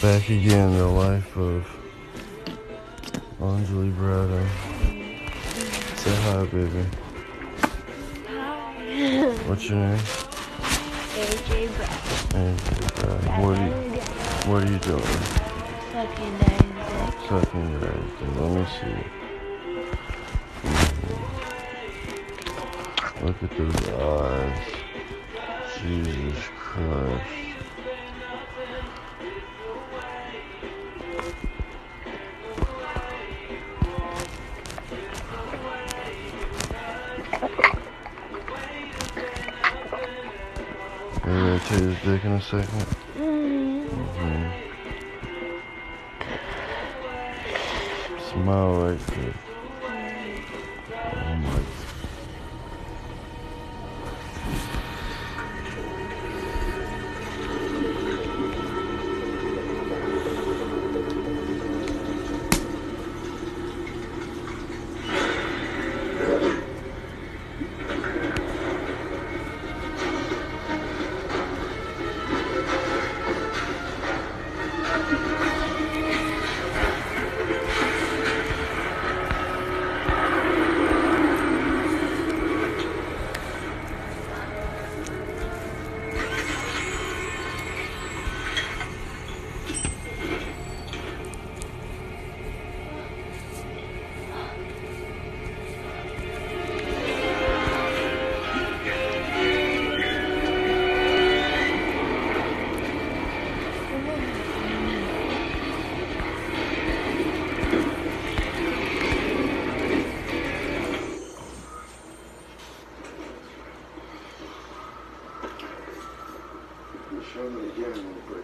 Back again, the life of Anjali Brado. Say hi, baby. Hi. What's your name? AJ Brado. AJ Brado. What are you, what are you doing? Sucking eggs. Sucking eggs. Let me see. Look at those eyes. Jesus Christ. to his dick in a second? Mm -hmm. Smile like that.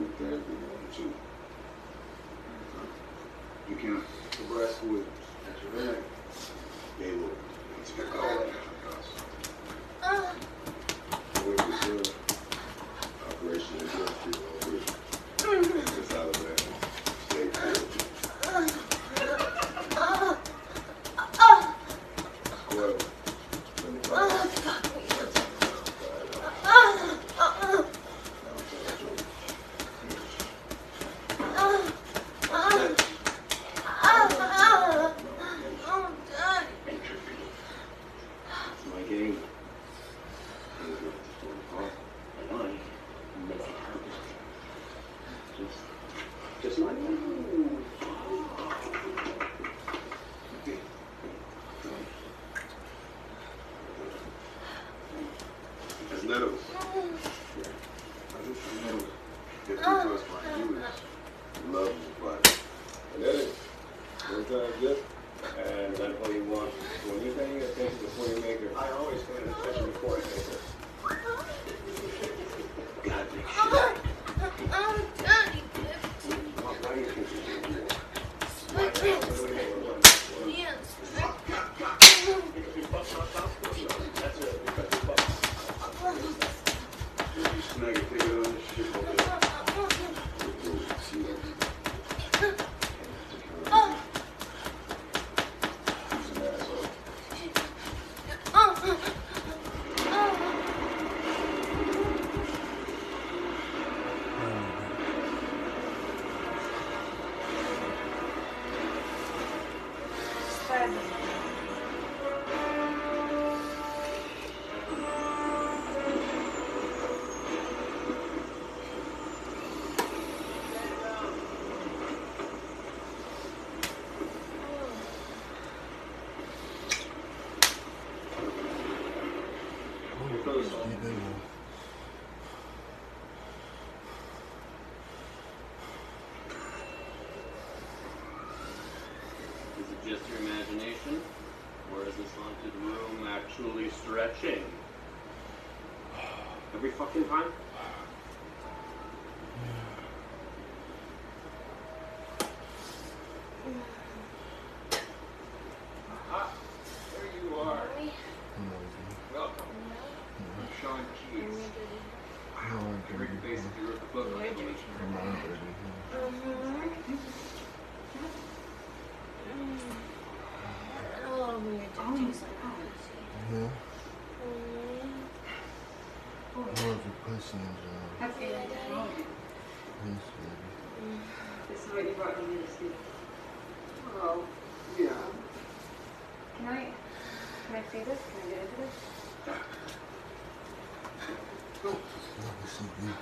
good things we want to. You can't progress with at your end. They will. It's your uh, call. Every fucking time? Ah, there you are. Welcome. Sean Keyes. Every basically wrote the book on evolution. Oh, we're doing Yeah. I love That's it. Yes, baby. This is what you brought me to see. Oh, yeah. Can I, can I see this? Can I get into this? You. You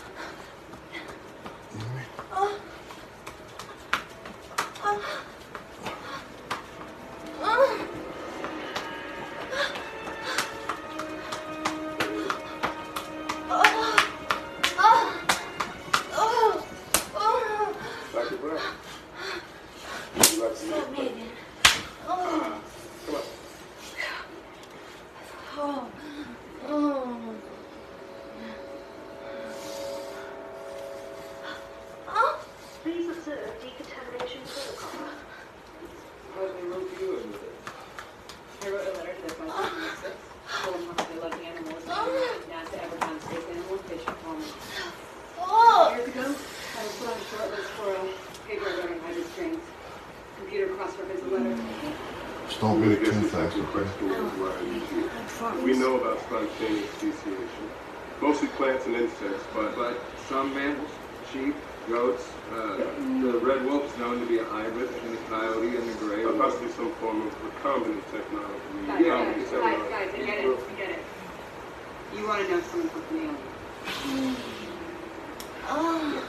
I'm read gonna it get too this fast, second okay? question as well. I We know about spontaneous speciation. Mostly plants and insects, but But some mammals, sheep, goats, uh, mm. the red wolf's known to be a hybrid between the coyote and the gray but wolf. possibly some form of recombinant technology. Guys, Yeah, guys, it's guys, guys, I get it, I get it. You want to know something from the alien. Oh.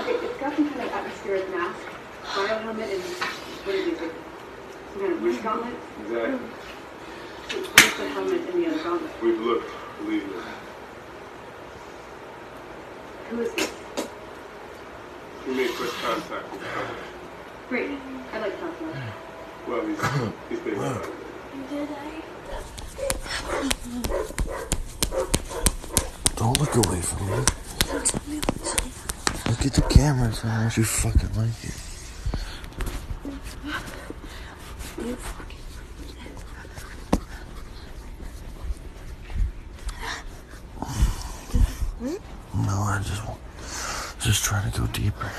Okay, it's got some kind of atmospheric mask, bio helmet, and what is it? Some kind of wrist gauntlet. Exactly. Where's the helmet and the other gauntlet? We've looked, believe me. Who is this? We made quick contact with the. Great. I'd like to talk to him. Well, he's, he's been uh, Did I? Don't look away from me. Look at the camera, so unless you fucking like it. You fucking. No, I just want, just trying to go deeper.